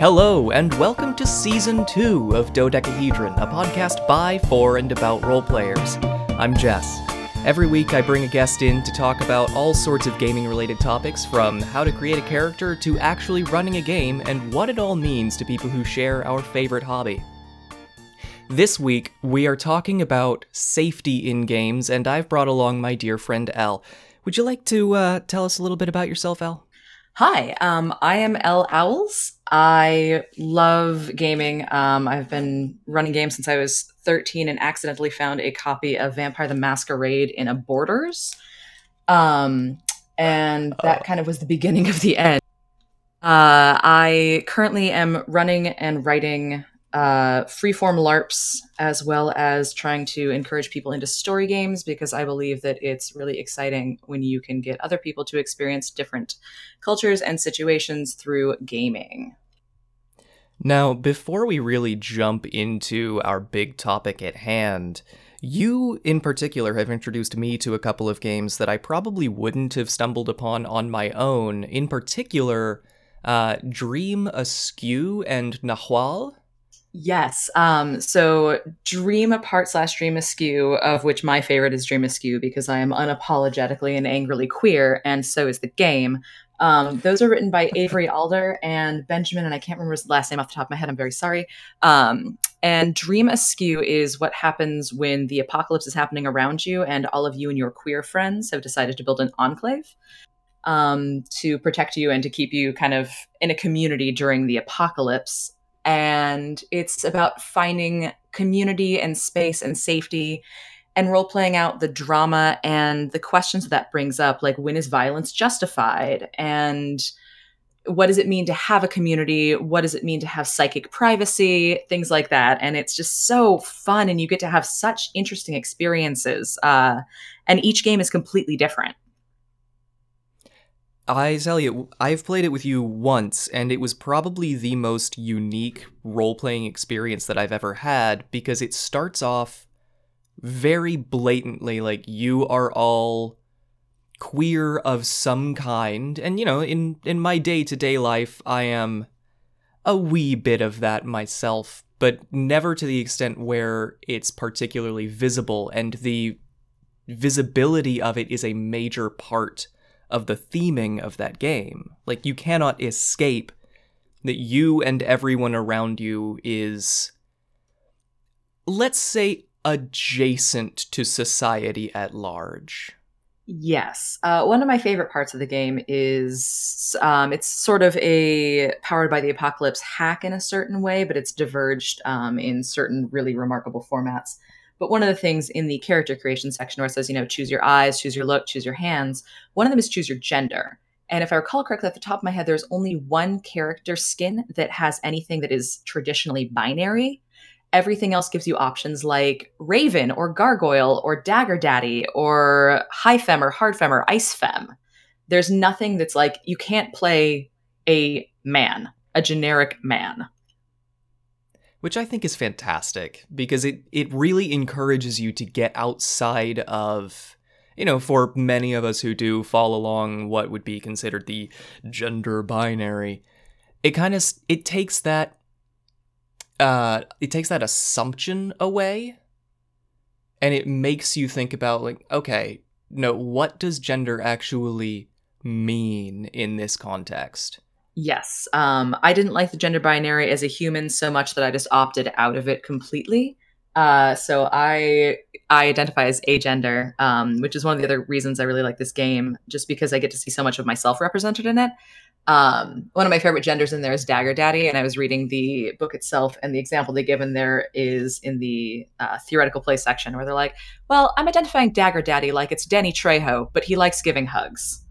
Hello, and welcome to Season 2 of Dodecahedron, a podcast by, for, and about roleplayers. I'm Jess. Every week, I bring a guest in to talk about all sorts of gaming related topics, from how to create a character to actually running a game and what it all means to people who share our favorite hobby. This week, we are talking about safety in games, and I've brought along my dear friend Elle. Would you like to uh, tell us a little bit about yourself, Elle? Hi, um, I am Elle Owls. I love gaming. Um, I've been running games since I was 13 and accidentally found a copy of Vampire the Masquerade in a Borders. Um, and that kind of was the beginning of the end. Uh, I currently am running and writing uh, freeform LARPs, as well as trying to encourage people into story games because I believe that it's really exciting when you can get other people to experience different cultures and situations through gaming. Now, before we really jump into our big topic at hand, you in particular have introduced me to a couple of games that I probably wouldn't have stumbled upon on my own. In particular, uh, Dream Askew and Nahual. Yes. Um, so Dream Apart slash Dream Askew, of which my favorite is Dream Askew because I am unapologetically and angrily queer, and so is the game. Um, those are written by Avery Alder and Benjamin, and I can't remember his last name off the top of my head. I'm very sorry. Um, and Dream Askew is what happens when the apocalypse is happening around you, and all of you and your queer friends have decided to build an enclave um, to protect you and to keep you kind of in a community during the apocalypse and it's about finding community and space and safety and role playing out the drama and the questions that, that brings up like when is violence justified? And what does it mean to have a community? What does it mean to have psychic privacy? Things like that. And it's just so fun and you get to have such interesting experiences uh, and each game is completely different I tell you, I've played it with you once, and it was probably the most unique role playing experience that I've ever had because it starts off very blatantly like you are all queer of some kind. And, you know, in, in my day to day life, I am a wee bit of that myself, but never to the extent where it's particularly visible, and the visibility of it is a major part of the theming of that game. Like you cannot escape that you and everyone around you is let's say adjacent to society at large. Yes. Uh, one of my favorite parts of the game is um, it's sort of a powered by the apocalypse hack in a certain way, but it's diverged um, in certain really remarkable formats. But one of the things in the character creation section where it says, you know, choose your eyes, choose your look, choose your hands, one of them is choose your gender. And if I recall correctly, at the top of my head, there's only one character skin that has anything that is traditionally binary. Everything else gives you options like Raven or Gargoyle or Dagger Daddy or High Fem or Hard Fem or Ice Fem. There's nothing that's like you can't play a man, a generic man which I think is fantastic because it it really encourages you to get outside of you know, for many of us who do fall along what would be considered the gender binary, it kind of it takes that uh it takes that assumption away and it makes you think about like okay, no, what does gender actually mean in this context? Yes. Um, I didn't like the gender binary as a human so much that I just opted out of it completely. Uh, so I I identify as agender, um, which is one of the other reasons I really like this game, just because I get to see so much of myself represented in it. Um, one of my favorite genders in there is Dagger Daddy, and I was reading the book itself, and the example they give in there is in the uh, theoretical play section, where they're like, "Well, I'm identifying Dagger Daddy like it's Danny Trejo, but he likes giving hugs."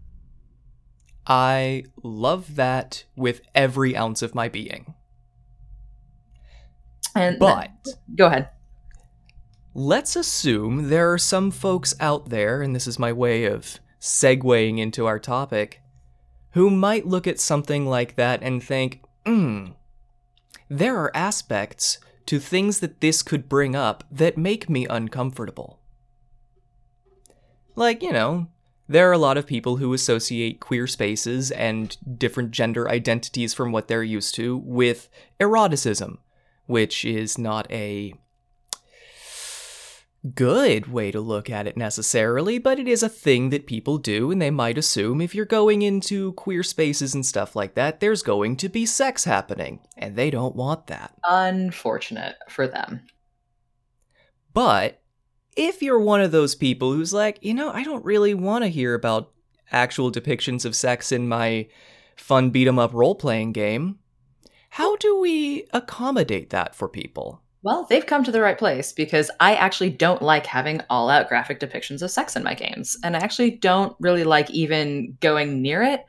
I love that with every ounce of my being. And but go ahead. Let's assume there are some folks out there, and this is my way of segueing into our topic, who might look at something like that and think, hmm, there are aspects to things that this could bring up that make me uncomfortable. Like, you know, there are a lot of people who associate queer spaces and different gender identities from what they're used to with eroticism, which is not a good way to look at it necessarily, but it is a thing that people do, and they might assume if you're going into queer spaces and stuff like that, there's going to be sex happening, and they don't want that. Unfortunate for them. But if you're one of those people who's like, you know, I don't really want to hear about actual depictions of sex in my fun beat 'em up role playing game, how do we accommodate that for people? Well, they've come to the right place because I actually don't like having all out graphic depictions of sex in my games. And I actually don't really like even going near it.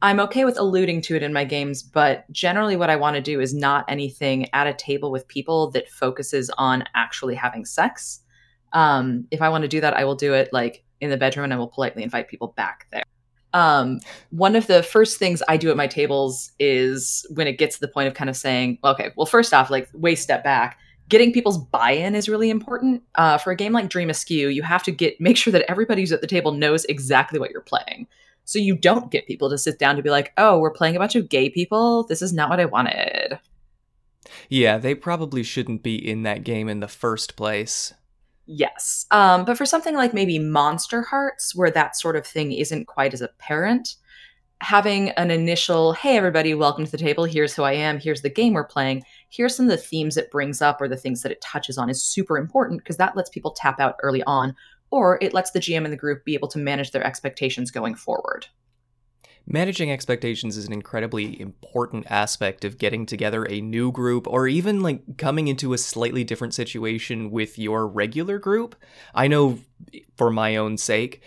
I'm okay with alluding to it in my games, but generally, what I want to do is not anything at a table with people that focuses on actually having sex. Um, if I want to do that, I will do it like in the bedroom and I will politely invite people back there. Um, one of the first things I do at my tables is when it gets to the point of kind of saying, okay, well, first off, like, way step back getting people's buy-in is really important. Uh, for a game like Dream Askew, you have to get make sure that everybody who's at the table knows exactly what you're playing. So you don't get people to sit down to be like, "Oh, we're playing a bunch of gay people. This is not what I wanted." Yeah, they probably shouldn't be in that game in the first place. Yes. Um, but for something like maybe Monster Hearts, where that sort of thing isn't quite as apparent, having an initial, hey, everybody, welcome to the table. Here's who I am. Here's the game we're playing. Here's some of the themes it brings up or the things that it touches on is super important because that lets people tap out early on, or it lets the GM and the group be able to manage their expectations going forward. Managing expectations is an incredibly important aspect of getting together a new group or even like coming into a slightly different situation with your regular group. I know for my own sake,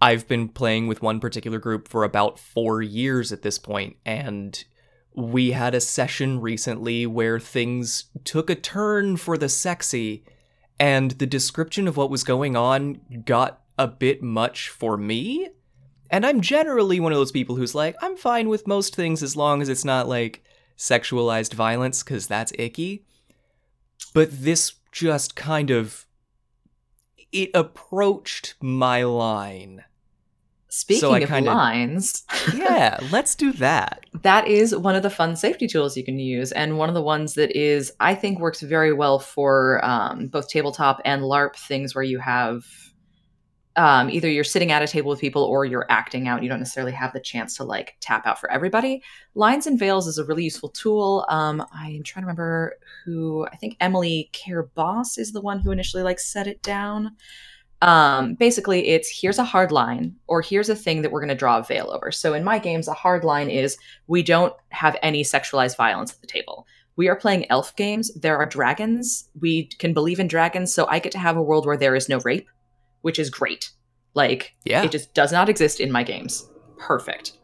I've been playing with one particular group for about four years at this point, and we had a session recently where things took a turn for the sexy, and the description of what was going on got a bit much for me. And I'm generally one of those people who's like, I'm fine with most things as long as it's not like sexualized violence, because that's icky. But this just kind of. It approached my line Speaking so of kinda, lines, yeah, let's do that. That is one of the fun safety tools you can use, and one of the ones that is, I think, works very well for um, both tabletop and LARP things where you have um, either you're sitting at a table with people or you're acting out. You don't necessarily have the chance to like tap out for everybody. Lines and veils is a really useful tool. Um, I am trying to remember who. I think Emily Care Boss is the one who initially like set it down. Um, basically, it's here's a hard line, or here's a thing that we're going to draw a veil over. So in my games, a hard line is we don't have any sexualized violence at the table. We are playing elf games. There are dragons. We can believe in dragons. So I get to have a world where there is no rape, which is great. Like, yeah. it just does not exist in my games. Perfect.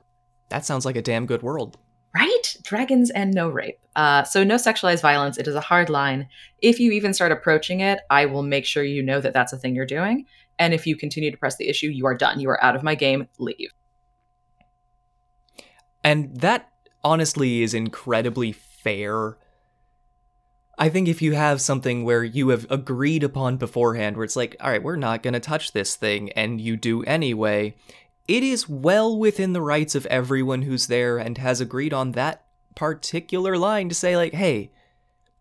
That sounds like a damn good world. Right? Dragons and no rape. Uh, so, no sexualized violence. It is a hard line. If you even start approaching it, I will make sure you know that that's a thing you're doing. And if you continue to press the issue, you are done. You are out of my game. Leave. And that honestly is incredibly fair. I think if you have something where you have agreed upon beforehand, where it's like, all right, we're not going to touch this thing, and you do anyway, it is well within the rights of everyone who's there and has agreed on that particular line to say, like, hey,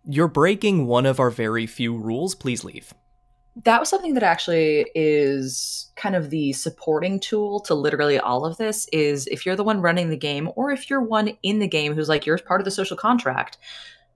you're breaking one of our very few rules, please leave. That was something that actually is kind of the supporting tool to literally all of this is if you're the one running the game or if you're one in the game who's like you're part of the social contract,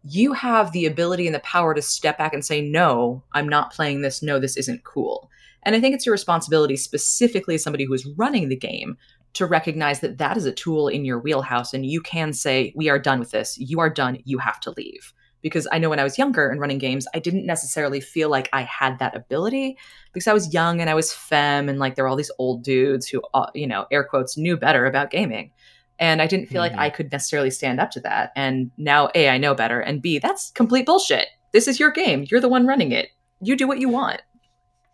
you have the ability and the power to step back and say, no, I'm not playing this. No, this isn't cool. And I think it's your responsibility, specifically as somebody who is running the game, to recognize that that is a tool in your wheelhouse and you can say, We are done with this. You are done. You have to leave. Because I know when I was younger and running games, I didn't necessarily feel like I had that ability because I was young and I was femme and like there were all these old dudes who, uh, you know, air quotes, knew better about gaming. And I didn't feel mm-hmm. like I could necessarily stand up to that. And now, A, I know better. And B, that's complete bullshit. This is your game. You're the one running it. You do what you want.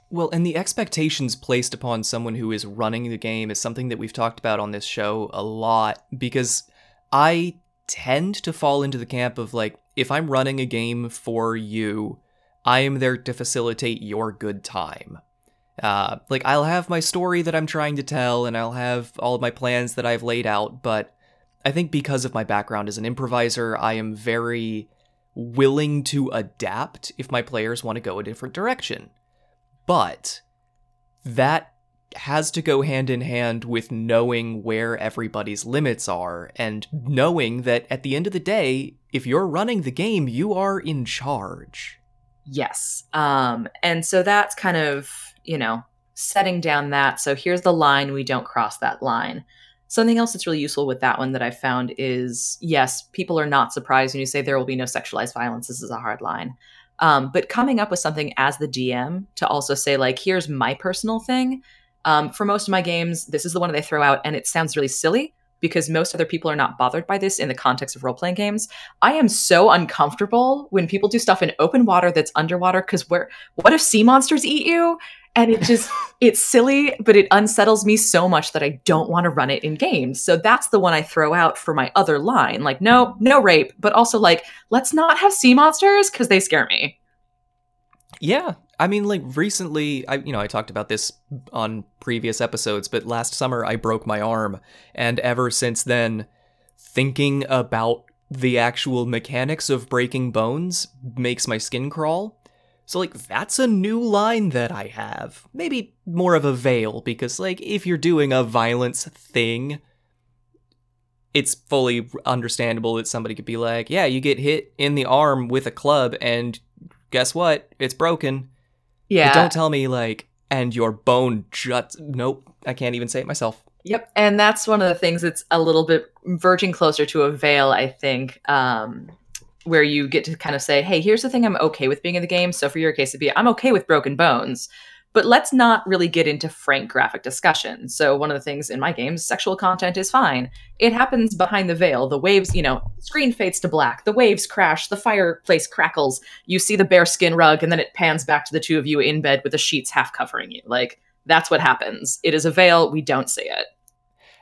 Well, and the expectations placed upon someone who is running the game is something that we've talked about on this show a lot because I tend to fall into the camp of like, if I'm running a game for you, I am there to facilitate your good time. Uh, like I'll have my story that I'm trying to tell, and I'll have all of my plans that I've laid out. But I think because of my background as an improviser, I am very willing to adapt if my players want to go a different direction. But that has to go hand in hand with knowing where everybody's limits are and knowing that at the end of the day, if you're running the game, you are in charge. Yes. Um, and so that's kind of, you know, setting down that. So here's the line, we don't cross that line. Something else that's really useful with that one that I found is yes, people are not surprised when you say there will be no sexualized violence. This is a hard line. Um, but coming up with something as the DM to also say, like, here's my personal thing. Um, for most of my games, this is the one that they throw out, and it sounds really silly because most other people are not bothered by this in the context of role playing games. I am so uncomfortable when people do stuff in open water that's underwater because where what if sea monsters eat you? And it just it's silly, but it unsettles me so much that I don't want to run it in games. So that's the one I throw out for my other line. Like, no, no rape, but also like, let's not have sea monsters because they scare me. Yeah, I mean, like recently, I you know I talked about this on previous episodes, but last summer I broke my arm, and ever since then, thinking about the actual mechanics of breaking bones makes my skin crawl. So like that's a new line that I have. Maybe more of a veil because like if you're doing a violence thing, it's fully understandable that somebody could be like, "Yeah, you get hit in the arm with a club and guess what? It's broken." Yeah. But don't tell me like, and your bone juts. Nope, I can't even say it myself. Yep. And that's one of the things that's a little bit verging closer to a veil, I think, um, where you get to kind of say, hey, here's the thing I'm okay with being in the game. So for your case, it'd be, I'm okay with broken bones. But let's not really get into frank graphic discussion. So, one of the things in my games, sexual content is fine. It happens behind the veil. The waves, you know, screen fades to black. The waves crash. The fireplace crackles. You see the bearskin rug, and then it pans back to the two of you in bed with the sheets half covering you. Like, that's what happens. It is a veil. We don't see it.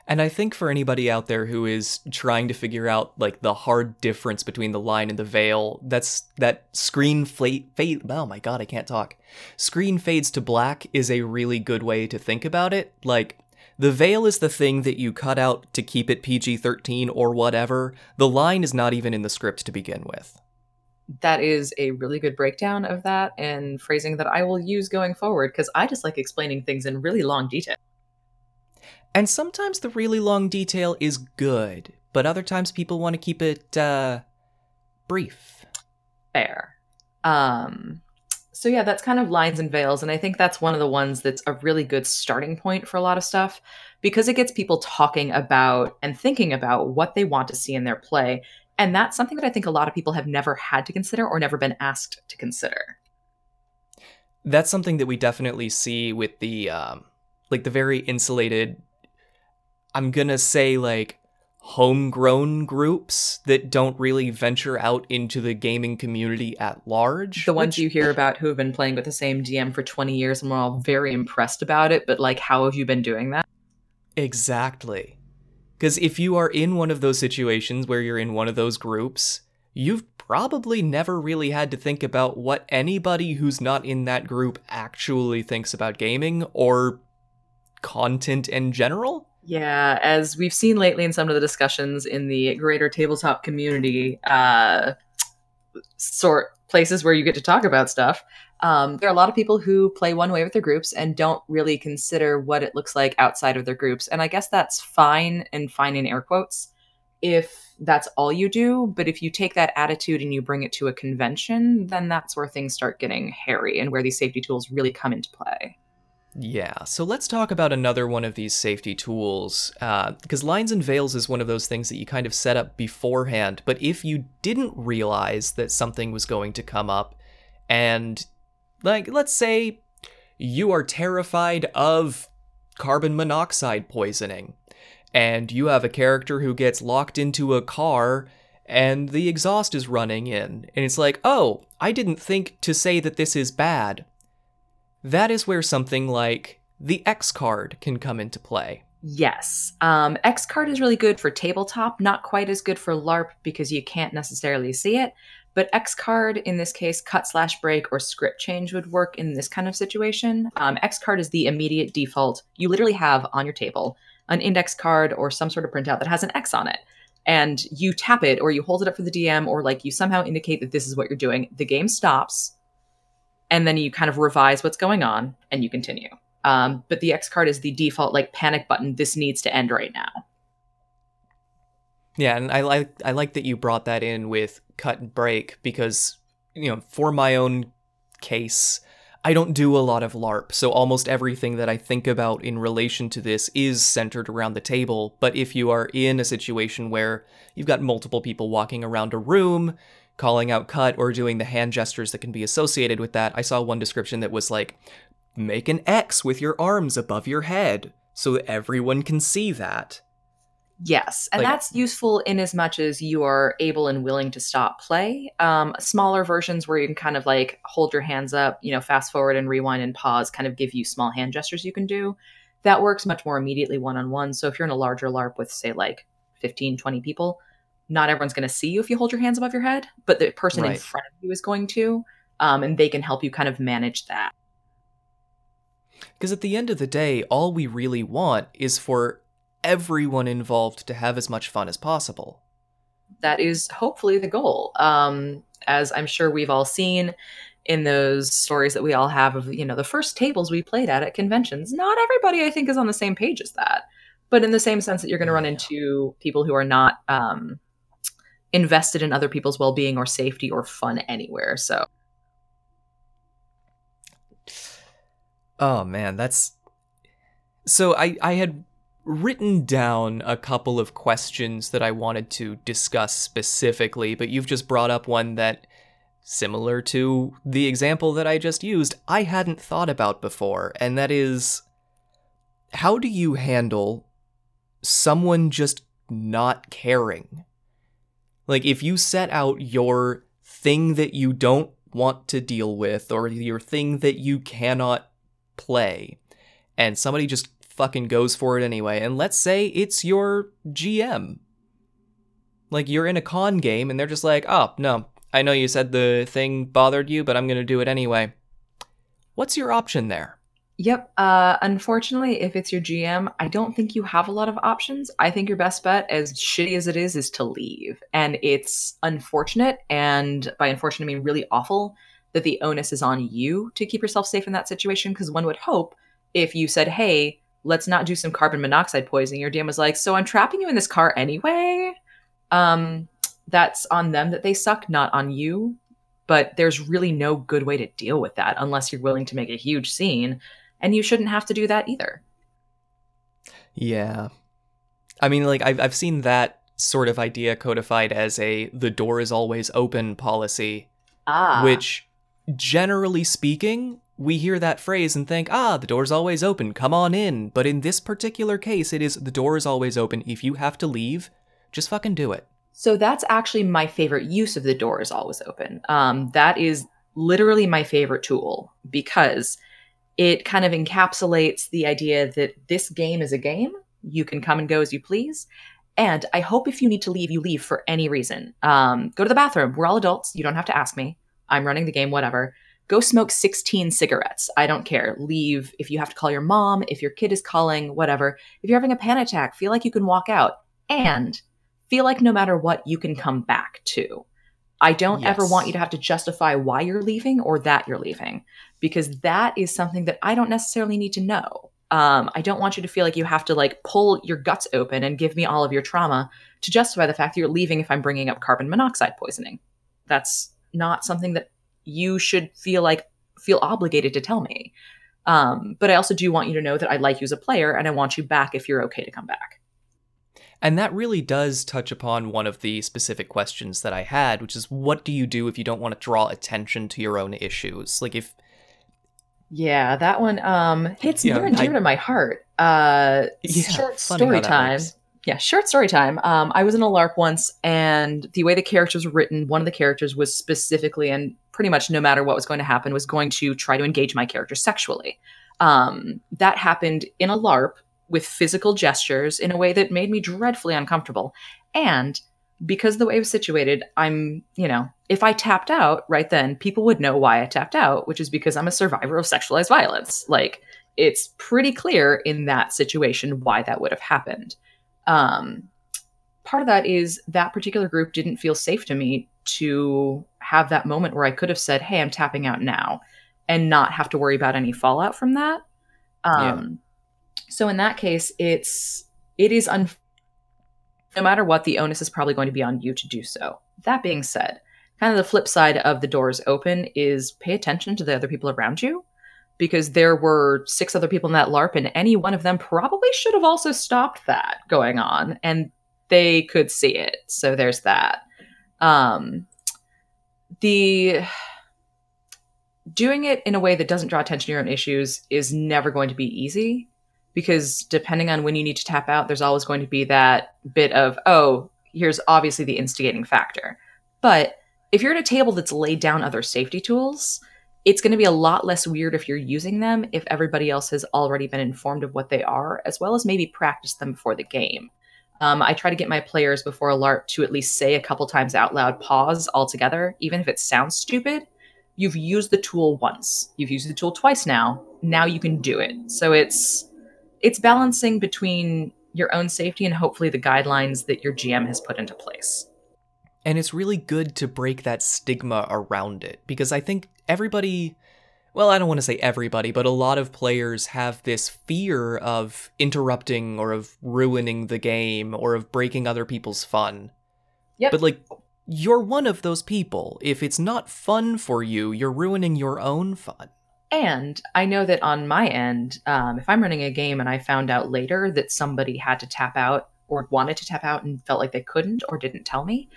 And I think for anybody out there who is trying to figure out like the hard difference between the line and the veil, that's that screen fade fade oh my god, I can't talk. Screen fades to black is a really good way to think about it. Like the veil is the thing that you cut out to keep it PG-13 or whatever. The line is not even in the script to begin with. That is a really good breakdown of that and phrasing that I will use going forward because I just like explaining things in really long detail. And sometimes the really long detail is good, but other times people want to keep it uh, brief. Fair. Um, so yeah, that's kind of lines and veils, and I think that's one of the ones that's a really good starting point for a lot of stuff because it gets people talking about and thinking about what they want to see in their play, and that's something that I think a lot of people have never had to consider or never been asked to consider. That's something that we definitely see with the um, like the very insulated I'm gonna say like homegrown groups that don't really venture out into the gaming community at large. The ones which... you hear about who have been playing with the same DM for 20 years and we're all very impressed about it, but like, how have you been doing that? Exactly. Because if you are in one of those situations where you're in one of those groups, you've probably never really had to think about what anybody who's not in that group actually thinks about gaming or content in general. Yeah, as we've seen lately in some of the discussions in the greater tabletop community, uh, sort places where you get to talk about stuff. Um, there are a lot of people who play one way with their groups and don't really consider what it looks like outside of their groups. And I guess that's fine and fine in air quotes if that's all you do. But if you take that attitude and you bring it to a convention, then that's where things start getting hairy and where these safety tools really come into play. Yeah, so let's talk about another one of these safety tools. Because uh, lines and veils is one of those things that you kind of set up beforehand, but if you didn't realize that something was going to come up, and, like, let's say you are terrified of carbon monoxide poisoning, and you have a character who gets locked into a car and the exhaust is running in, and it's like, oh, I didn't think to say that this is bad that is where something like the X card can come into play. Yes. Um, X card is really good for tabletop, not quite as good for LARP because you can't necessarily see it. but X card in this case, cut slash break or script change would work in this kind of situation. Um, X card is the immediate default. You literally have on your table an index card or some sort of printout that has an X on it. And you tap it or you hold it up for the DM or like you somehow indicate that this is what you're doing. The game stops and then you kind of revise what's going on and you continue. Um, but the X card is the default like panic button. This needs to end right now. Yeah, and I like I like that you brought that in with cut and break because you know for my own case, I don't do a lot of LARP, so almost everything that I think about in relation to this is centered around the table. But if you are in a situation where you've got multiple people walking around a room, calling out cut, or doing the hand gestures that can be associated with that, I saw one description that was like, make an X with your arms above your head so that everyone can see that. Yes, and Like- that's useful in as much as you are able and willing to stop play. Um, smaller versions where you can kind of like hold your hands up, you know, fast forward and rewind and pause, kind of give you small hand gestures you can do. That works much more immediately one on one. So if you're in a larger LARP with, say, like 15, 20 people, not everyone's going to see you if you hold your hands above your head, but the person in front of you is going to. Um, and they can help you kind of manage that. Because at the end of the day, all we really want is for everyone involved to have as much fun as possible. that is hopefully the goal. Um, as I'm sure we've all seen in those stories that we all have of, you know, the first tables we played at at conventions. Not everybody, I think, is on the same page as that. But in the same sense that you're going to run into people who are not um, invested in other people's well being or safety or fun anywhere. So Oh man, that's so I I had written down a couple of questions that I wanted to discuss specifically, but you've just brought up one that similar to the example that I just used, I hadn't thought about before, and that is how do you handle someone just not caring? Like if you set out your thing that you don't want to deal with or your thing that you cannot play and somebody just fucking goes for it anyway and let's say it's your GM like you're in a con game and they're just like oh no I know you said the thing bothered you but I'm going to do it anyway. What's your option there Yep. Uh, unfortunately, if it's your GM, I don't think you have a lot of options. I think your best bet, as shitty as it is, is to leave. And it's unfortunate, and by unfortunate, I mean really awful, that the onus is on you to keep yourself safe in that situation. Because one would hope if you said, hey, let's not do some carbon monoxide poisoning, your DM was like, so I'm trapping you in this car anyway. Um, that's on them that they suck, not on you. But there's really no good way to deal with that unless you're willing to make a huge scene and you shouldn't have to do that either. yeah. I mean like I've I've seen that sort of idea codified as a the door is always open policy Ah, which generally speaking we hear that phrase and think ah the door's always open. Come on in. But in this particular case it is the door is always open. If you have to leave just fucking do it. So that's actually my favorite use of the door is always open. Um, that is literally my favorite tool because it kind of encapsulates the idea that this game is a game. You can come and go as you please. And I hope if you need to leave, you leave for any reason. Um, go to the bathroom. We're all adults. You don't have to ask me. I'm running the game, whatever. Go smoke 16 cigarettes. I don't care. Leave if you have to call your mom, if your kid is calling, whatever. If you're having a panic attack, feel like you can walk out. And feel like no matter what, you can come back to. I don't ever want you to have to justify why you're leaving or that you're leaving because that is something that I don't necessarily need to know. Um, I don't want you to feel like you have to like pull your guts open and give me all of your trauma to justify the fact that you're leaving if I'm bringing up carbon monoxide poisoning. That's not something that you should feel like feel obligated to tell me. Um, but I also do want you to know that I like you as a player and I want you back if you're okay to come back. And that really does touch upon one of the specific questions that I had, which is what do you do if you don't want to draw attention to your own issues? Like if Yeah, that one um hits Yeah, near and dear I- to my heart. Uh Yeah, short story time. works. Yeah, short story time. Um I was in a LARP once and the way the characters were written, one of the characters was specifically and pretty much no matter what was going to happen was going to try to engage my character sexually. Um that happened in a LARP with physical gestures in a way that made me dreadfully uncomfortable. And because the way it was situated, I'm, you know, if I tapped out right then, people would know why I tapped out, which is because I'm a survivor of sexualized violence. Like it's pretty clear in that situation why that would have happened. Um, part of that is that particular group didn't feel safe to me to have that moment where I could have said, "Hey, I'm tapping out now," and not have to worry about any fallout from that. Um, yeah. So in that case, it's it is un- no matter what, the onus is probably going to be on you to do so. That being said, kind of the flip side of the doors open is pay attention to the other people around you because there were six other people in that LARP, and any one of them probably should have also stopped that going on, and they could see it. So there's that. Um, the doing it in a way that doesn't draw attention to your own issues is never going to be easy because depending on when you need to tap out, there's always going to be that bit of, oh, here's obviously the instigating factor. But if you're at a table that's laid down other safety tools, it's going to be a lot less weird if you're using them if everybody else has already been informed of what they are, as well as maybe practice them before the game. Um, I try to get my players before a LARP to at least say a couple times out loud, pause altogether, even if it sounds stupid. You've used the tool once. You've used the tool twice now. Now you can do it. So it's it's balancing between your own safety and hopefully the guidelines that your GM has put into place. And it's really good to break that stigma around it because I think everybody well, I don't want to say everybody, but a lot of players have this fear of interrupting or of ruining the game or of breaking other people's fun. Yep. But like you're one of those people. If it's not fun for you, you're ruining your own fun. And I know that on my end, um, if I'm running a game and I found out later that somebody had to tap out or wanted to tap out and felt like they couldn't or didn't tell me,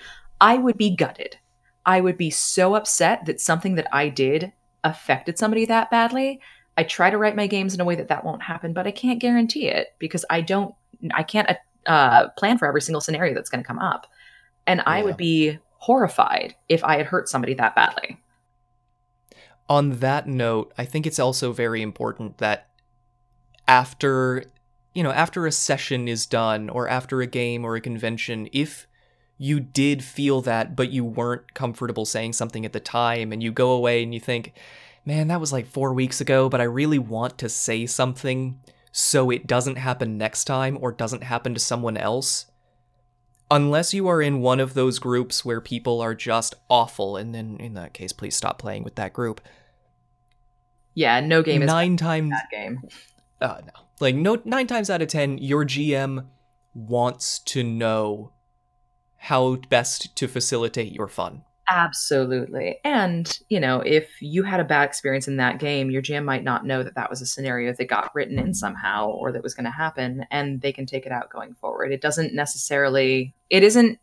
I would be gutted. I would be so upset that something that I did affected somebody that badly. I try to write my games in a way that that won't happen, but I can't guarantee it because I don't, I can't uh, plan for every single scenario that's going to come up. And I would be horrified if I had hurt somebody that badly. On that note, I think it's also very important that after, you know, after a session is done or after a game or a convention, if you did feel that, but you weren't comfortable saying something at the time, and you go away and you think, man, that was like four weeks ago, but I really want to say something so it doesn't happen next time or doesn't happen to someone else. Unless you are in one of those groups where people are just awful, and then in that case, please stop playing with that group. Yeah, no game nine times that game. Uh, no, like no nine times out of ten, your GM wants to know how best to facilitate your fun. Absolutely. And, you know, if you had a bad experience in that game, your GM might not know that that was a scenario that got written in somehow or that was going to happen, and they can take it out going forward. It doesn't necessarily, it isn't,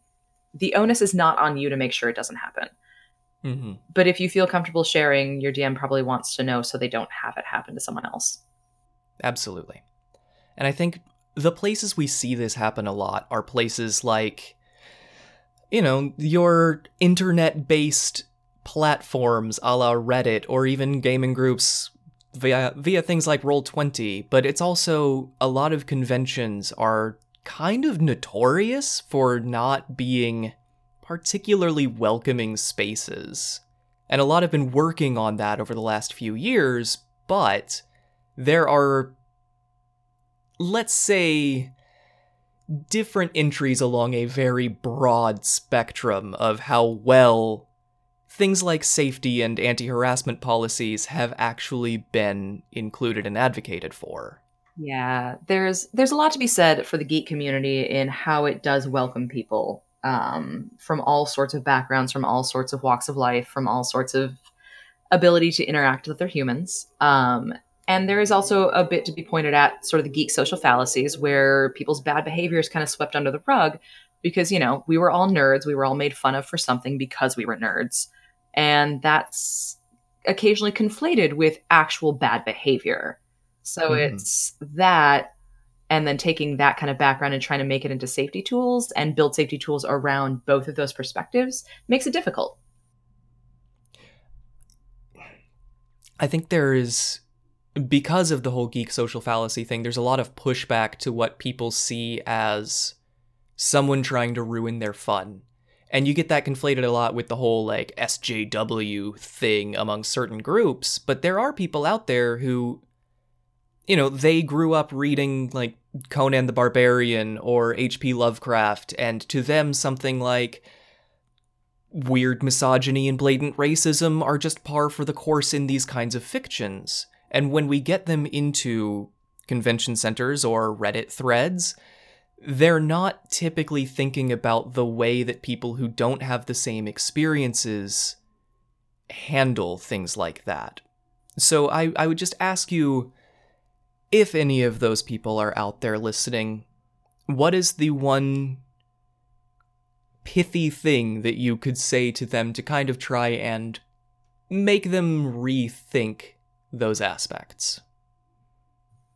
the onus is not on you to make sure it doesn't happen. Mm-hmm. But if you feel comfortable sharing, your DM probably wants to know so they don't have it happen to someone else. Absolutely. And I think the places we see this happen a lot are places like you know, your internet based platforms a la Reddit or even gaming groups via via things like Roll20, but it's also a lot of conventions are kind of notorious for not being particularly welcoming spaces. And a lot have been working on that over the last few years, but there are let's say different entries along a very broad spectrum of how well things like safety and anti harassment policies have actually been included and advocated for. Yeah, there's there's a lot to be said for the geek community in how it does welcome people um, from all sorts of backgrounds, from all sorts of walks of life, from all sorts of ability to interact with other humans. Um, and there is also a bit to be pointed at, sort of the geek social fallacies, where people's bad behavior is kind of swept under the rug because, you know, we were all nerds. We were all made fun of for something because we were nerds. And that's occasionally conflated with actual bad behavior. So mm. it's that, and then taking that kind of background and trying to make it into safety tools and build safety tools around both of those perspectives makes it difficult. I think there is because of the whole geek social fallacy thing, there's a lot of pushback to what people see as someone trying to ruin their fun. And you get that conflated a lot with the whole like SJW thing among certain groups, but there are people out there who you know, they grew up reading like Conan the Barbarian or H.P. Lovecraft, and to them, something like weird misogyny and blatant racism are just par for the course in these kinds of fictions. And when we get them into convention centers or Reddit threads, they're not typically thinking about the way that people who don't have the same experiences handle things like that. So I, I would just ask you if any of those people are out there listening, what is the one pithy thing that you could say to them to kind of try and make them rethink those aspects?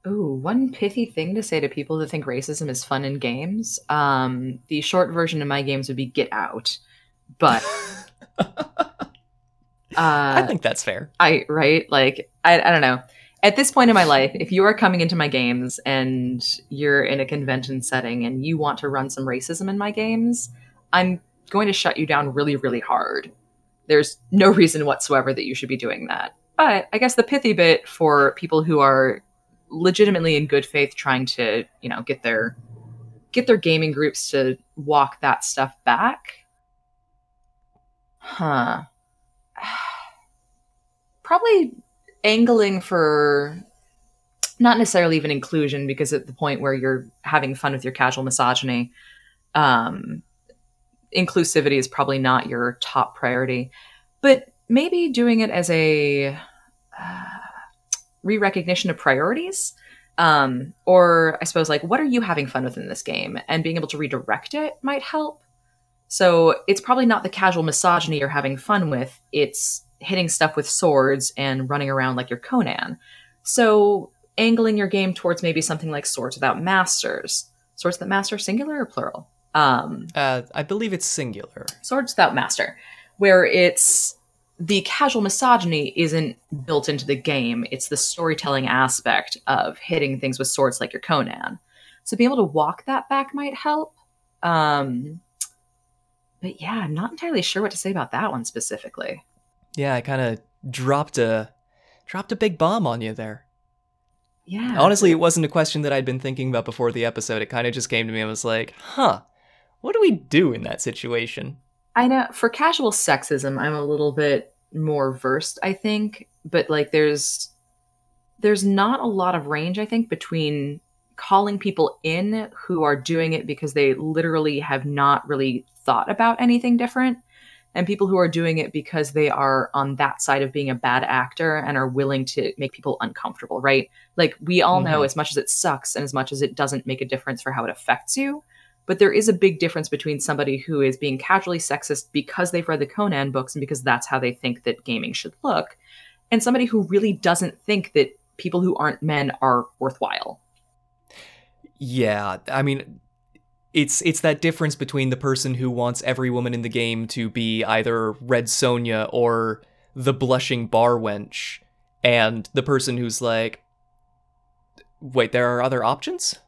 Ooh, one pithy thing to say to people that think racism is fun in games. Um, the short version of my games would be get out. But uh, I think that's fair. I right? Like I, I don't know at this point in my life, if you are coming into my games and you're in a convention setting and you want to run some racism in my games, I'm going to shut you down really, really hard. There's no reason whatsoever that you should be doing that. But I guess the pithy bit for people who are legitimately in good faith trying to, you know, get their get their gaming groups to walk that stuff back. Huh. Probably angling for not necessarily even inclusion because at the point where you're having fun with your casual misogyny um, inclusivity is probably not your top priority but maybe doing it as a uh, re-recognition of priorities um, or i suppose like what are you having fun with in this game and being able to redirect it might help so it's probably not the casual misogyny you're having fun with it's hitting stuff with swords and running around like your Conan. So angling your game towards maybe something like Swords Without Masters. Swords that Master, singular or plural? Um, uh, I believe it's singular. Swords Without Master, where it's the casual misogyny isn't built into the game. It's the storytelling aspect of hitting things with swords like your Conan. So being able to walk that back might help. Um, but yeah, I'm not entirely sure what to say about that one specifically. Yeah, I kind of dropped a dropped a big bomb on you there. Yeah. Honestly, it wasn't a question that I'd been thinking about before the episode. It kind of just came to me. I was like, "Huh, what do we do in that situation?" I know for casual sexism, I'm a little bit more versed, I think, but like there's there's not a lot of range I think between calling people in who are doing it because they literally have not really thought about anything different and people who are doing it because they are on that side of being a bad actor and are willing to make people uncomfortable, right? Like we all mm-hmm. know as much as it sucks and as much as it doesn't make a difference for how it affects you, but there is a big difference between somebody who is being casually sexist because they've read the Conan books and because that's how they think that gaming should look, and somebody who really doesn't think that people who aren't men are worthwhile. Yeah, I mean, it's it's that difference between the person who wants every woman in the game to be either Red Sonja or the blushing bar wench, and the person who's like, wait, there are other options.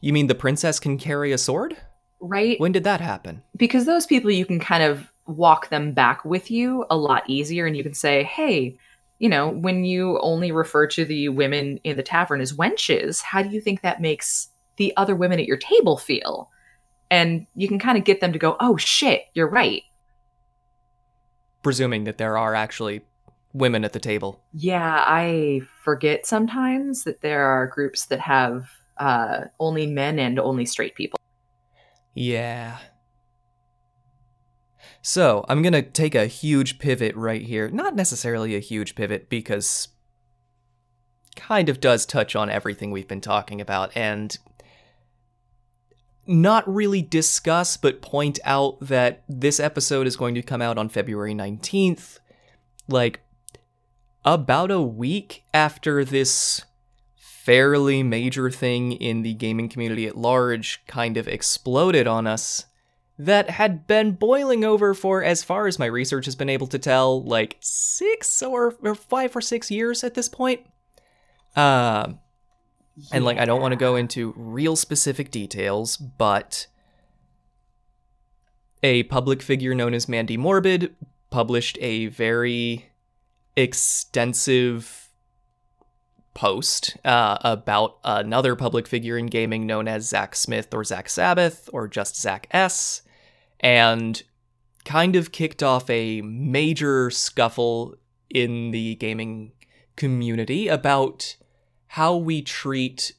You mean the princess can carry a sword? Right. When did that happen? Because those people, you can kind of walk them back with you a lot easier, and you can say, hey. You know, when you only refer to the women in the tavern as wenches, how do you think that makes the other women at your table feel? and you can kind of get them to go, "Oh shit, you're right." Presuming that there are actually women at the table. Yeah, I forget sometimes that there are groups that have uh, only men and only straight people. Yeah. So, I'm going to take a huge pivot right here. Not necessarily a huge pivot because kind of does touch on everything we've been talking about and not really discuss, but point out that this episode is going to come out on February 19th. Like, about a week after this fairly major thing in the gaming community at large kind of exploded on us, that had been boiling over for, as far as my research has been able to tell, like six or, or five or six years at this point. Uh, and like I don't want to go into real specific details, but a public figure known as Mandy Morbid published a very extensive post uh, about another public figure in gaming known as Zak Smith or Zak Sabbath or just Zak S. And kind of kicked off a major scuffle in the gaming community about how we treat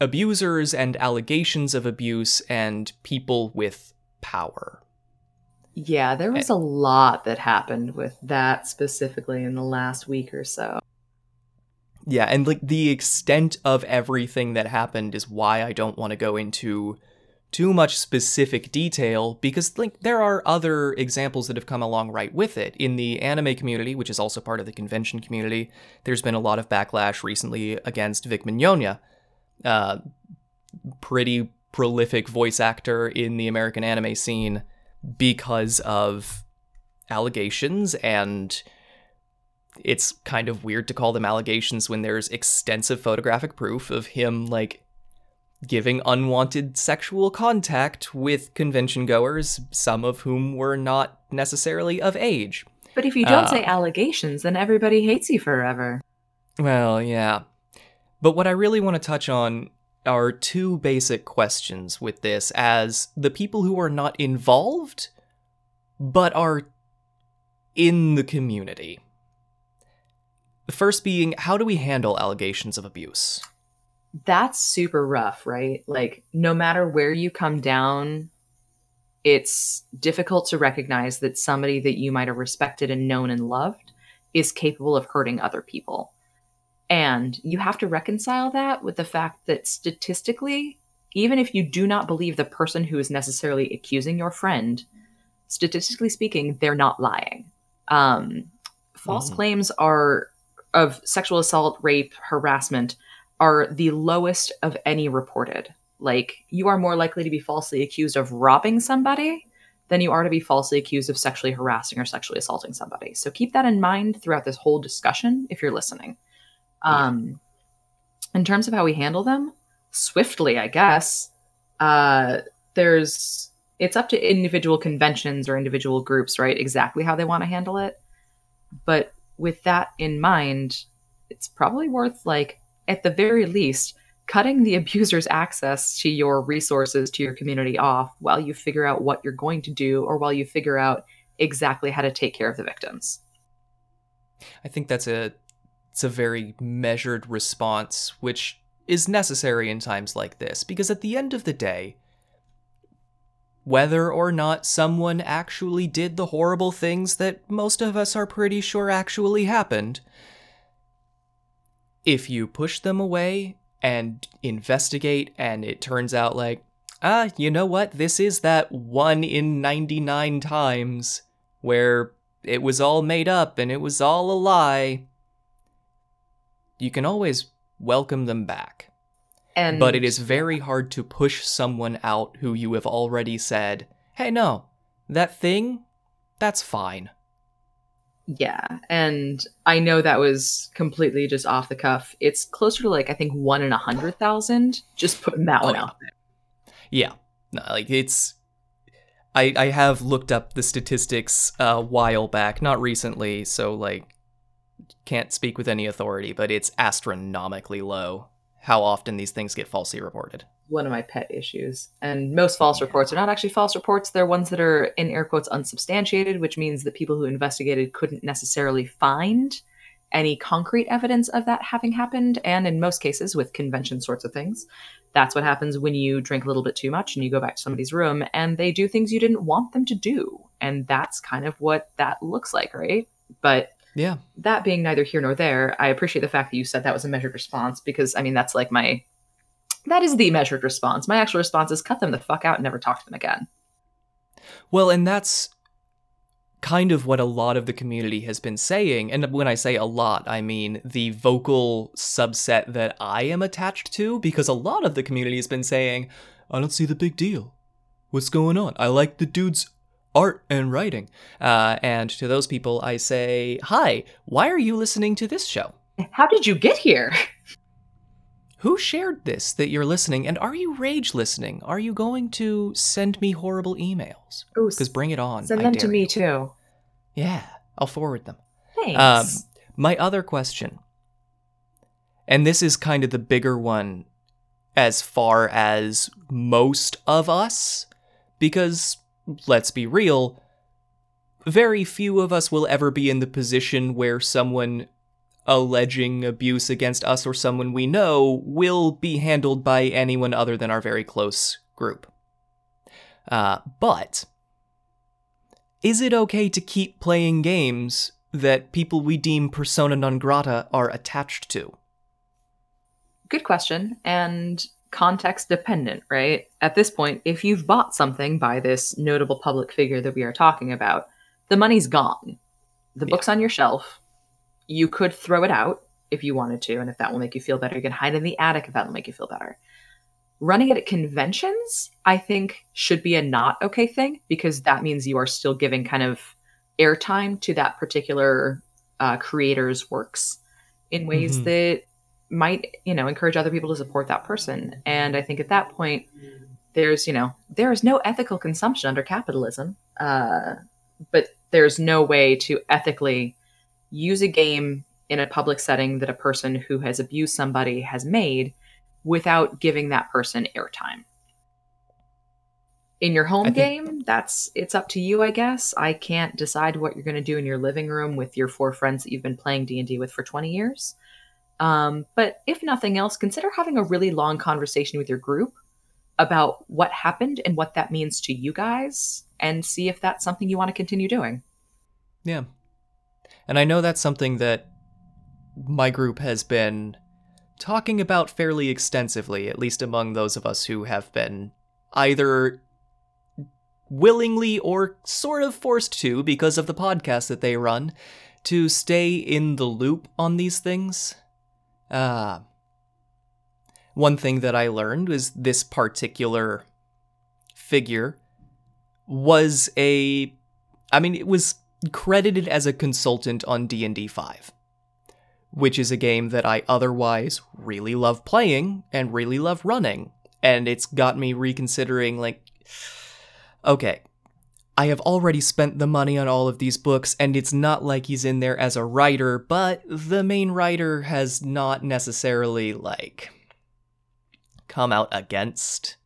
abusers and allegations of abuse and people with power. Yeah, there was a lot that happened with that specifically in the last week or so. Yeah, and like the extent of everything that happened is why I don't want to go into too much specific detail because like there are other examples that have come along right with it. In the anime community which is also part of the convention community there's been a lot of backlash recently against Vic Mignogna uh, pretty prolific voice actor in the American anime scene because of allegations and it's kind of weird to call them allegations when there's extensive photographic proof of him like giving unwanted sexual contact with convention goers, some of whom were not necessarily of age. But if you don't uh, say allegations, then everybody hates you forever. Well, yeah. But what I really want to touch on are two basic questions with this as the people who are not involved, but are in the community. The first being, how do we handle allegations of abuse? that's super rough, right? Like, no matter where you come down, it's difficult to recognize that somebody that you might have respected and known and loved is capable of hurting other people. And you have to reconcile that with the fact that statistically, even if you do not believe the person who is necessarily accusing your friend, statistically speaking, they're not lying. Um, false mm. claims are of sexual assault, rape, harassment are the lowest of any reported. Like, you are more likely to be falsely accused of robbing somebody than you are to be falsely accused of sexually harassing or sexually assaulting somebody. So keep that in mind throughout this whole discussion if you're listening. Um, in terms of how we handle them, swiftly, I guess. Uh, there's it's up to individual conventions or individual groups, right? Exactly how they want to handle it. But with that in mind, it's probably worth like at the very least, cutting the abuser's access to your resources, to your community off while you figure out what you're going to do or while you figure out exactly how to take care of the victims. I think that's a it's a very measured response which is necessary in times like this because at the end of the day whether or not someone actually did the horrible things that most of us are pretty sure actually happened. If you push them away and investigate and it turns out like ah you know what? This is that 1 in 99 times where it was all made up and it was all a lie you can always welcome them back and but it is very hard to push someone out who you have already said hey no that thing that's fine yeah, and I know that was completely just off the cuff. It's closer to like I think one in a hundred thousand. Just putting that oh, one out there. Yeah, no, like it's. I I have looked up the statistics a while back, not recently, so like can't speak with any authority, but it's astronomically low how often these things get falsely reported one of my pet issues. And most false reports are not actually false reports. They're ones that are, in air quotes, unsubstantiated, which means that people who investigated couldn't necessarily find any concrete evidence of that having happened. And in most cases, with convention sorts of things, that's what happens when you drink a little bit too much and you go back to somebody's room and they do things you didn't want them to do. And that's kind of what that looks like, right? But yeah. That being neither here nor there, I appreciate the fact that you said that was a measured response because I mean that's like my that is the measured response. My actual response is cut them the fuck out and never talk to them again. Well, and that's kind of what a lot of the community has been saying. And when I say a lot, I mean the vocal subset that I am attached to, because a lot of the community has been saying, I don't see the big deal. What's going on? I like the dude's art and writing. Uh, and to those people, I say, Hi, why are you listening to this show? How did you get here? who shared this that you're listening? And are you rage listening? Are you going to send me horrible emails? Because bring it on. send I them to me you. too. Yeah, I'll forward them. Thanks. Um, my other question, and this is kind of the bigger one as far as most of us, because let's be real, very few of us will ever be in the position where someone alleging abuse against us or someone we know will be handled by anyone other than our very close group. Uh, but is it okay to keep playing games that people we deem persona non grata are attached to? Good question. And context dependent, right? At this point, if you've bought something by this notable public figure that we are talking about, the money's gone. The Yeah. book's on your shelf. You could throw it out if you wanted to, and if that will make you feel better, you can hide in the attic if that will make you feel better. Running it at conventions, I think, should be a not okay thing because that means you are still giving kind of airtime to that particular uh, creator's works in ways Mhm. that might, you know, encourage other people to support that person. And I think at that point, there's, you know, there is no ethical consumption under capitalism, uh, but there's no way to ethically use a game in a public setting that a person who has abused somebody has made without giving that person airtime. In your home I think- game, that's it's up to you, I guess. I can't decide what you're going to do in your living room with your four friends that you've been playing D&D with for 20 years. Um, but if nothing else, consider having a really long conversation with your group about what happened and what that means to you guys and see if that's something you want to continue doing. Yeah. And I know that's something that my group has been talking about fairly extensively, at least among those of us who have been either willingly or sort of forced to because of the podcast that they run to stay in the loop on these things. Uh, one thing that I learned was this particular figure was a I mean it was credited as a consultant on D&D 5 which is a game that I otherwise really love playing and really love running. And it's got me reconsidering like okay I have already spent the money on all of these books, and it's not like he's in there as a writer, but the main writer has not necessarily, like, come out against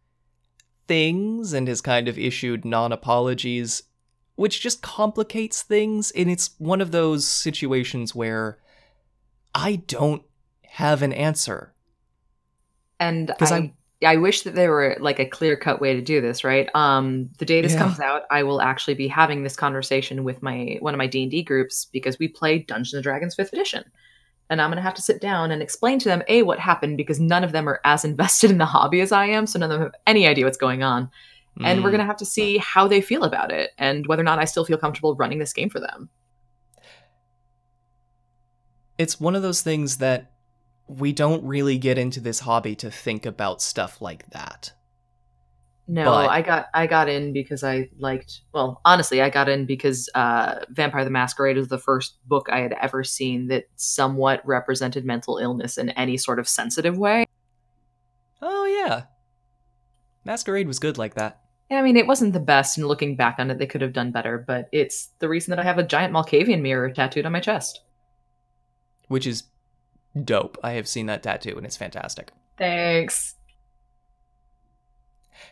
things and has kind of issued non apologies, which just complicates things. And it's one of those situations where I don't have an answer. And I, I'm- I wish that there were like a clear cut way to do this, right? Um, the day this Yeah. comes out, I will actually be having this conversation with my one of my D and D groups because we play Dungeons and Dragons Fifth Edition, and I'm gonna have to sit down and explain to them a what happened because none of them are as invested in the hobby as I am, so none of them have any idea what's going on, and we're Mm. gonna have to see how they feel about it and whether or not I still feel comfortable running this game for them. it's one of those things that we don't really get into this hobby to think about stuff like that. No, But- I got I got in because I liked. Well, honestly, I got in because uh, Vampire the Masquerade is the first book I had ever seen that somewhat represented mental illness in any sort of sensitive way. Oh, yeah. Masquerade was good like that. Yeah, I mean, it wasn't the best, and looking back on it, they could have done better. But it's the reason that I have a giant Malkavian mirror tattooed on my chest. which is dope. I have seen that tattoo and it's fantastic. Thanks.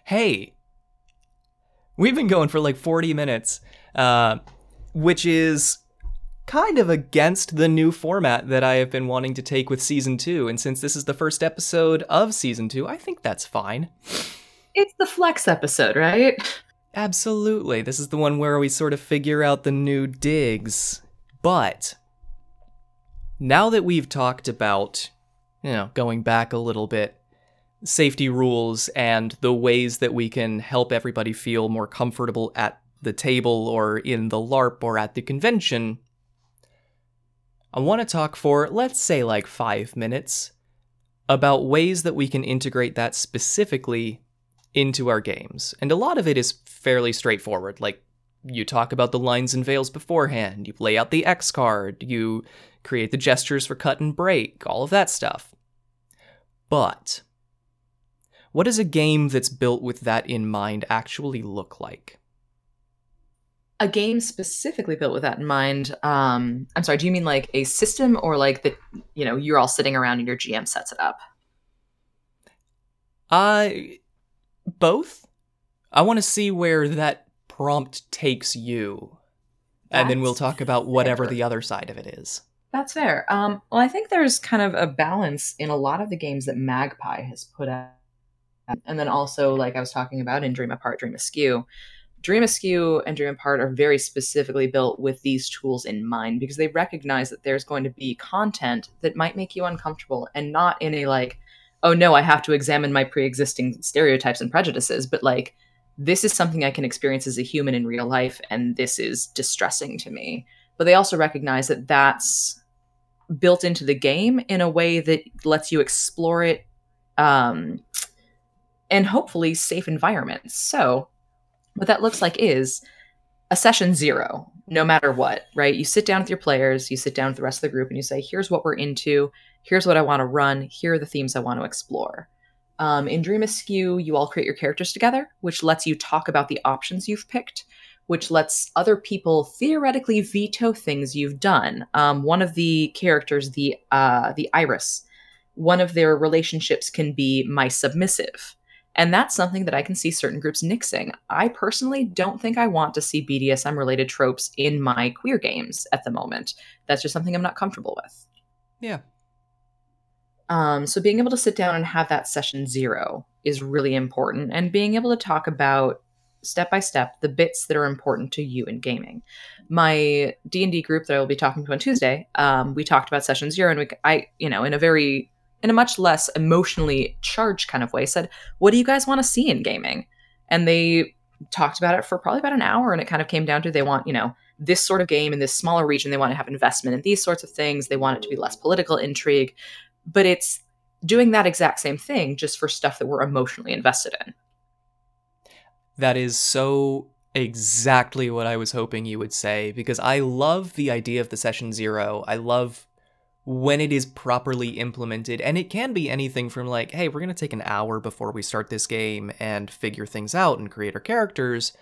Hey, we've been going for like 40 minutes, uh, which is kind of against the new format that I have been wanting to take with season two. And since this is the first episode of season two, I think that's fine. It's the flex episode, right? Absolutely. This is the one where we sort of figure out the new digs. But now that we've talked about, you know, going back a little bit, safety rules and the ways that we can help everybody feel more comfortable at the table or in the LARP or at the convention, I want to talk for, let's say, like five minutes about ways that we can integrate that specifically into our games. And a lot of it is fairly straightforward. Like, you talk about the lines and veils beforehand, you lay out the X card, you create the gestures for cut and break, all of that stuff. But what does a game that's built with that in mind actually look like? A game specifically built with that in mind. Um, I'm sorry, do you mean like a system or like the, you know, you're all sitting around and your GM sets it up? Uh, both. I want to see where that prompt takes you. and then we'll talk about whatever fair. the other side of it is. That's fair. Um, well, I think there's kind of a balance in a lot of the games that Magpie has put out. And then also, like I was talking about in Dream Apart, Dream Askew, Dream Askew and Dream Apart are very specifically built with these tools in mind because they recognize that there's going to be content that might make you uncomfortable and not in a like, oh no, I have to examine my pre existing stereotypes and prejudices, but like, this is something I can experience as a human in real life, and this is distressing to me but they also recognize that that's built into the game in a way that lets you explore it um, in hopefully safe environments. So, what that looks like is a session zero, no matter what, right? You sit down with your players, you sit down with the rest of the group, and you say, here's what we're into, here's what I want to run, here are the themes I want to explore. Um, in Dream Askew, you all create your characters together, which lets you talk about the options you've picked which lets other people theoretically veto things you've done. Um, one of the characters, the uh, the Iris, one of their relationships can be my submissive, and that's something that I can see certain groups nixing. I personally don't think I want to see BDSM related tropes in my queer games at the moment. That's just something I'm not comfortable with. Yeah. Um, so being able to sit down and have that session zero is really important, and being able to talk about step by step the bits that are important to you in gaming. My D and D group that I will be talking to on Tuesday, um, we talked about session zero, and we, I, you know, in a very, in a much less emotionally charged kind of way, said, "What do you guys want to see in gaming?" And they talked about it for probably about an hour, and it kind of came down to they want, you know, this sort of game in this smaller region. They want to have investment in these sorts of things. They want it to be less political intrigue, but it's doing that exact same thing just for stuff that we're emotionally invested in. That is so exactly what I was hoping you would say because I love the idea of the session zero. I love when it is properly implemented, and it can be anything from like, hey, we're going to take an hour before we start this game and figure things out and create our characters,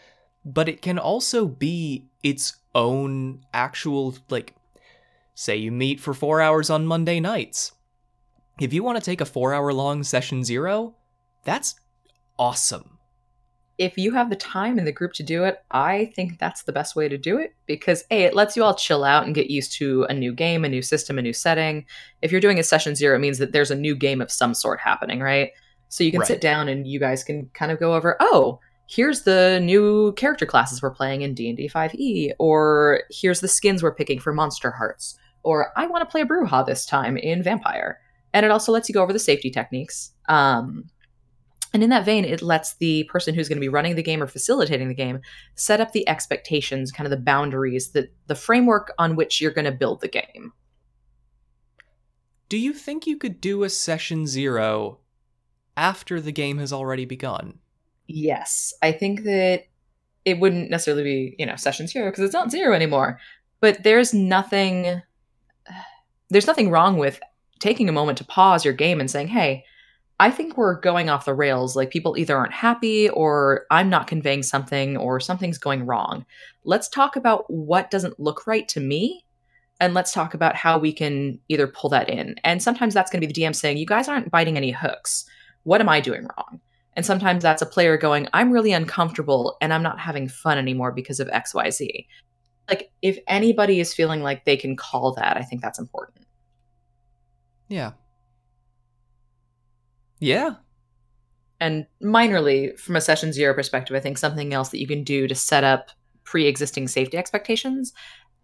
but it can also be its own actual, like, say you meet for four hours on Monday nights. If you want to take a four hour long session zero, that's awesome if you have the time in the group to do it, I think that's the best way to do it because A, it lets you all chill out and get used to a new game, a new system, a new setting. If you're doing a session zero, it means that there's a new game of some sort happening, right? So you can Right. sit down and you guys can kind of go over, oh, here's the new character classes we're playing in D&D 5e, E, or here's the skins we're picking for Monster Hearts, or I want to play a Brujah this time in Vampire. And it also lets you go over the safety techniques. Um, and in that vein, it lets the person who's going to be running the game or facilitating the game set up the expectations, kind of the boundaries, that the framework on which you're going to build the game. Do you think you could do a session zero after the game has already begun? Yes, I think that it wouldn't necessarily be, you know, session zero because it's not zero anymore. But there's nothing, there's nothing wrong with taking a moment to pause your game and saying, "Hey, I think we're going off the rails. Like people either aren't happy or I'm not conveying something or something's going wrong. Let's talk about what doesn't look right to me and let's talk about how we can either pull that in. And sometimes that's going to be the DM saying, "You guys aren't biting any hooks. What am I doing wrong?" And sometimes that's a player going, "I'm really uncomfortable and I'm not having fun anymore because of XYZ." Like if anybody is feeling like they can call that, I think that's important. Yeah. Yeah. and minorly from a session zero perspective i think something else that you can do to set up pre-existing safety expectations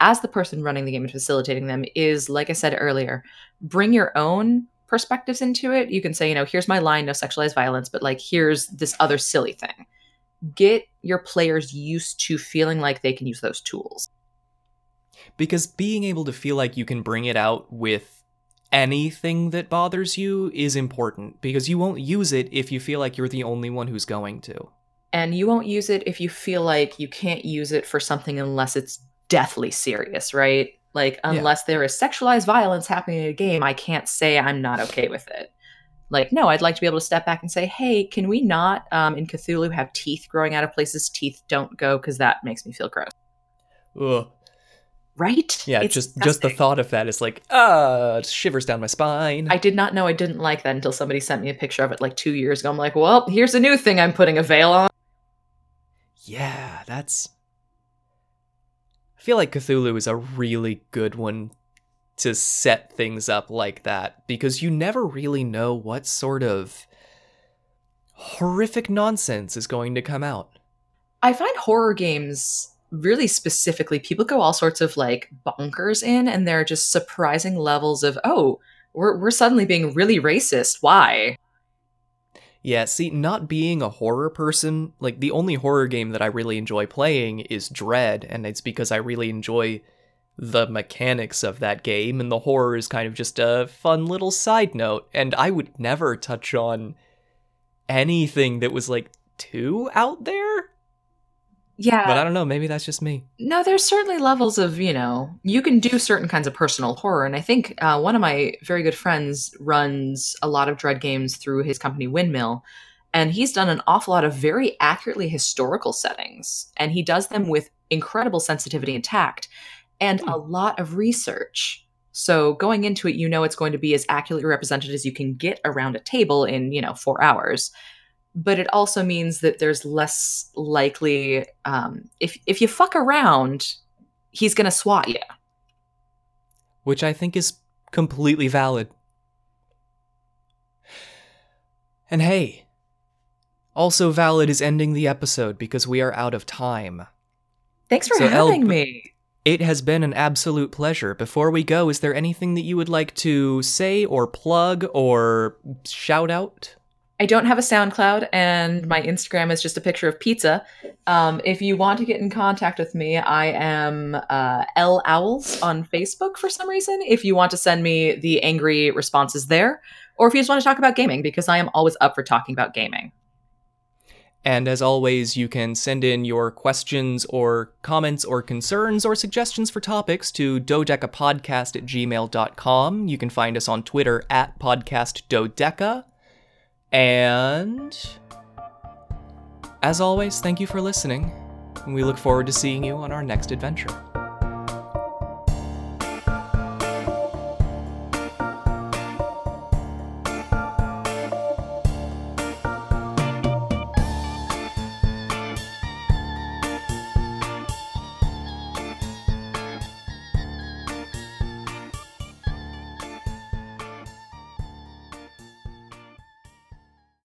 as the person running the game and facilitating them is like i said earlier bring your own perspectives into it you can say you know here's my line no sexualized violence but like here's this other silly thing get your players used to feeling like they can use those tools Because being able to feel like you can bring it out with anything that bothers you is important because you won't use it if you feel like you're the only one who's going to. and you won't use it if you feel like you can't use it for something unless it's deathly serious, right? Like unless there is sexualized violence happening in a game, I can't say I'm not okay with it. Like, no, I'd like to be able to step back and say, hey, can we not um, in Cthulhu have teeth growing out of places teeth don't go because that makes me feel gross. Ugh. Right? Yeah, It's just just the thought of that is like, ah, it shivers down my spine. I did not know I didn't like that until somebody sent me a picture of it like two years ago. I'm like, well, here's a new thing I'm putting a veil on. yeah, that's. I feel like Cthulhu is a really good one to set things up like that because you never really know what sort of horrific nonsense is going to come out. I find horror games really specifically, people go all sorts of like bonkers in, and there are just surprising levels of, oh, we're, we're suddenly being really racist. Why? Yeah, see, not being a horror person, like the only horror game that I really enjoy playing is Dread, and it's because I really enjoy the mechanics of that game, and the horror is kind of just a fun little side note, and I would never touch on anything that was like too out there. Yeah. But I don't know, maybe that's just me. No, there's certainly levels of, you know, you can do certain kinds of personal horror. And I think uh, one of my very good friends runs a lot of Dread games through his company, Windmill. And he's done an awful lot of very accurately historical settings. And he does them with incredible sensitivity and tact and a lot of research. So going into it, you know it's going to be as accurately represented as you can get around a table in, you know, four hours but it also means that there's less likely um, if if you fuck around, he's gonna swat you. which I think is completely valid. And hey, also valid is ending the episode because we are out of time. Thanks for So, having b- me. It has been an absolute pleasure. Before we go, is there anything that you would like to say or plug or shout out? I don't have a SoundCloud, and my Instagram is just a picture of pizza. Um, if you want to get in contact with me, I am uh, L Owls on Facebook for some reason. If you want to send me the angry responses there, or if you just want to talk about gaming, because I am always up for talking about gaming. And as always, you can send in your questions or comments or concerns or suggestions for topics to dodecapodcast at gmail.com. You can find us on Twitter at podcastdodeca. And as always, thank you for listening. And we look forward to seeing you on our next adventure.